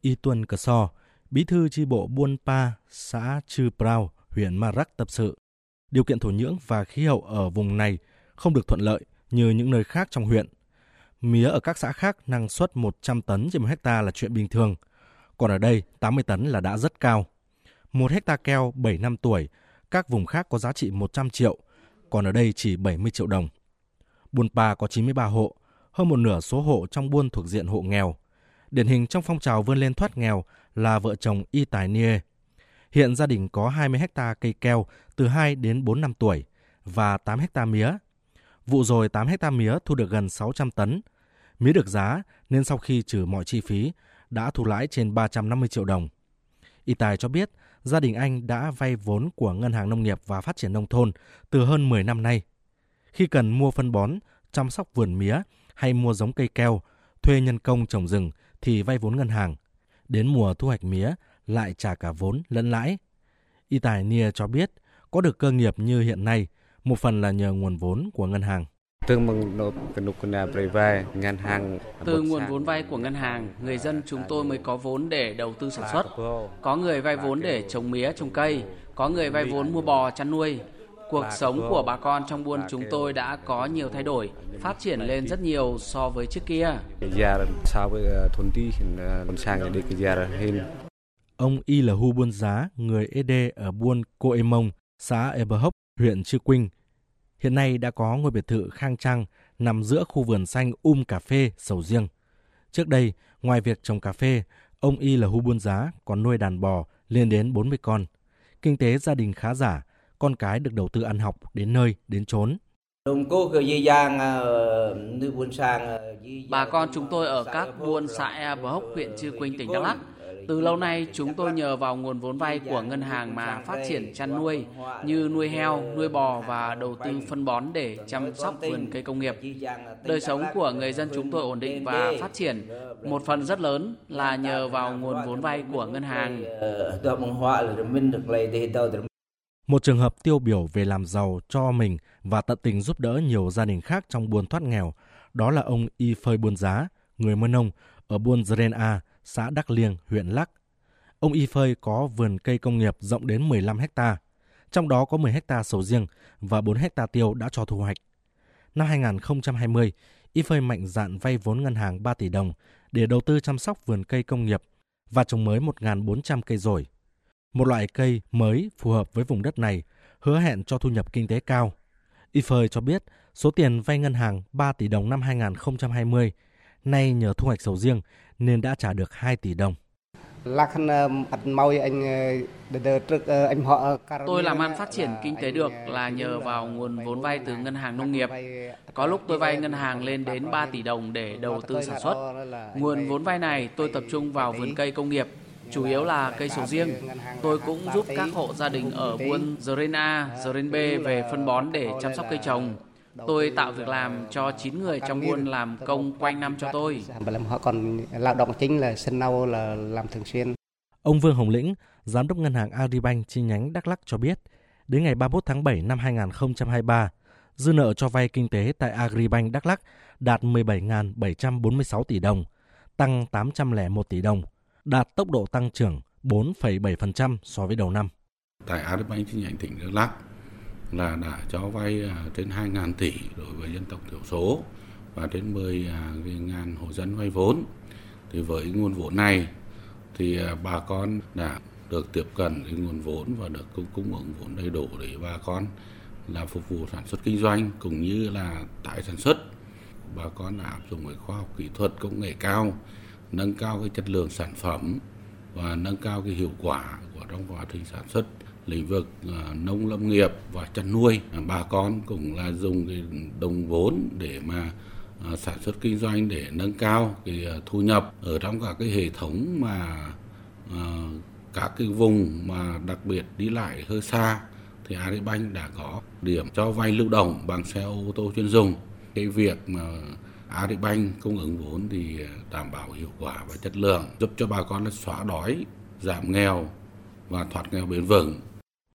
Y Tuân Cờ So, bí thư chi bộ Buôn Pa, xã Chư Prao, huyện Marak tập sự. Điều kiện thổ nhưỡng và khí hậu ở vùng này không được thuận lợi như những nơi khác trong huyện. Mía ở các xã khác năng suất 100 tấn trên một hecta là chuyện bình thường, còn ở đây 80 tấn là đã rất cao. Một hecta keo 7 năm tuổi, các vùng khác có giá trị 100 triệu, còn ở đây chỉ 70 triệu đồng. Buôn Pa có 93 hộ, hơn một nửa số hộ trong buôn thuộc diện hộ nghèo. Điển hình trong phong trào vươn lên thoát nghèo là vợ chồng Y Tài Nie. Hiện gia đình có 20 hecta cây keo từ 2 đến 4 năm tuổi và 8 hecta mía. Vụ rồi 8 hecta mía thu được gần 600 tấn. Mía được giá nên sau khi trừ mọi chi phí đã thu lãi trên 350 triệu đồng. Y Tài cho biết gia đình anh đã vay vốn của Ngân hàng Nông nghiệp và Phát triển Nông thôn từ hơn 10 năm nay. Khi cần mua phân bón, chăm sóc vườn mía hay mua giống cây keo, thuê nhân công trồng rừng thì vay vốn ngân hàng. Đến mùa thu hoạch mía lại trả cả vốn lẫn lãi. Y Tài Nia cho biết có được cơ nghiệp như hiện nay, một phần là nhờ nguồn vốn của ngân hàng. Từ nguồn vốn vay của ngân hàng, người dân chúng tôi mới có vốn để đầu tư sản xuất. Có người vay vốn để trồng mía, trồng cây, có người vay vốn mua bò, chăn nuôi. Cuộc sống của bà con trong buôn chúng tôi đã có nhiều thay đổi, phát triển lên rất nhiều so với trước kia. Ông Y là Hu Buôn Giá, người Ede ở buôn Cô Emong, xã Eberhop, huyện Chư Quynh, hiện nay đã có ngôi biệt thự khang trang nằm giữa khu vườn xanh um cà phê sầu riêng. Trước đây, ngoài việc trồng cà phê, ông Y là Hu Buôn Giá còn nuôi đàn bò lên đến 40 con. Kinh tế gia đình khá giả, con cái được đầu tư ăn học đến nơi, đến chốn. Bà con chúng tôi ở các buôn xã Ea Bờ Hốc, huyện Chư Quynh, tỉnh Đắk Lắk từ lâu nay, chúng tôi nhờ vào nguồn vốn vay của ngân hàng mà phát triển chăn nuôi như nuôi heo, nuôi bò và đầu tư phân bón để chăm sóc vườn cây công nghiệp. Đời sống của người dân chúng tôi ổn định và phát triển. Một phần rất lớn là nhờ vào nguồn vốn vay của ngân hàng. Một trường hợp tiêu biểu về làm giàu cho mình và tận tình giúp đỡ nhiều gia đình khác trong buôn thoát nghèo, đó là ông Y Phơi Buôn Giá, người Mân Nông ở buôn Dren A, xã Đắc Liêng, huyện Lắc. Ông Y Phơi có vườn cây công nghiệp rộng đến 15 hecta, trong đó có 10 hecta sầu riêng và 4 hecta tiêu đã cho thu hoạch. Năm 2020, Y Phơi mạnh dạn vay vốn ngân hàng 3 tỷ đồng để đầu tư chăm sóc vườn cây công nghiệp và trồng mới 1.400 cây rồi. Một loại cây mới phù hợp với vùng đất này, hứa hẹn cho thu nhập kinh tế cao. Phơi cho biết số tiền vay ngân hàng 3 tỷ đồng năm 2020, nay nhờ thu hoạch sầu riêng nên đã trả được 2 tỷ đồng. Tôi làm ăn phát triển kinh tế được là nhờ vào nguồn vốn vay từ ngân hàng nông nghiệp. Có lúc tôi vay ngân hàng lên đến 3 tỷ đồng để đầu tư sản xuất. Nguồn vốn vay này tôi tập trung vào vườn cây công nghiệp, chủ yếu là cây sầu riêng. Tôi cũng giúp các hộ gia đình ở buôn Dren A, B về phân bón để chăm sóc cây trồng. Tôi tạo việc làm cho 9 người trong buôn làm công quanh năm cho tôi. Họ còn lao động chính là sân nâu là làm thường xuyên. Ông Vương Hồng Lĩnh, Giám đốc Ngân hàng Agribank chi nhánh Đắk Lắk cho biết, đến ngày 31 tháng 7 năm 2023, dư nợ cho vay kinh tế tại Agribank Đắk Lắk đạt 17.746 tỷ đồng, tăng 801 tỷ đồng, đạt tốc độ tăng trưởng 4,7% so với đầu năm. Tại Agribank chi nhánh tỉnh Đắk Lắk, là đã cho vay à, trên 2.000 tỷ đối với dân tộc thiểu số và trên 10.000 à, hộ dân vay vốn. Thì với nguồn vốn này thì à, bà con đã được tiếp cận cái nguồn vốn và được cung, cung ứng vốn đầy đủ để bà con là phục vụ sản xuất kinh doanh cũng như là tái sản xuất. Bà con đã áp dụng cái khoa học kỹ thuật công nghệ cao, nâng cao cái chất lượng sản phẩm và nâng cao cái hiệu quả của trong quá trình sản xuất lĩnh vực à, nông lâm nghiệp và chăn nuôi à, bà con cũng là dùng cái đồng vốn để mà à, sản xuất kinh doanh để nâng cao cái thu nhập ở trong cả cái hệ thống mà các cái vùng mà đặc biệt đi lại hơi xa thì Agribank đã có điểm cho vay lưu động bằng xe ô tô chuyên dùng. Cái việc mà Agribank cung ứng vốn thì ờ, đảm bảo hiệu quả và chất lượng, giúp cho bà con xóa đói, giảm nghèo và thoát nghèo bền vững.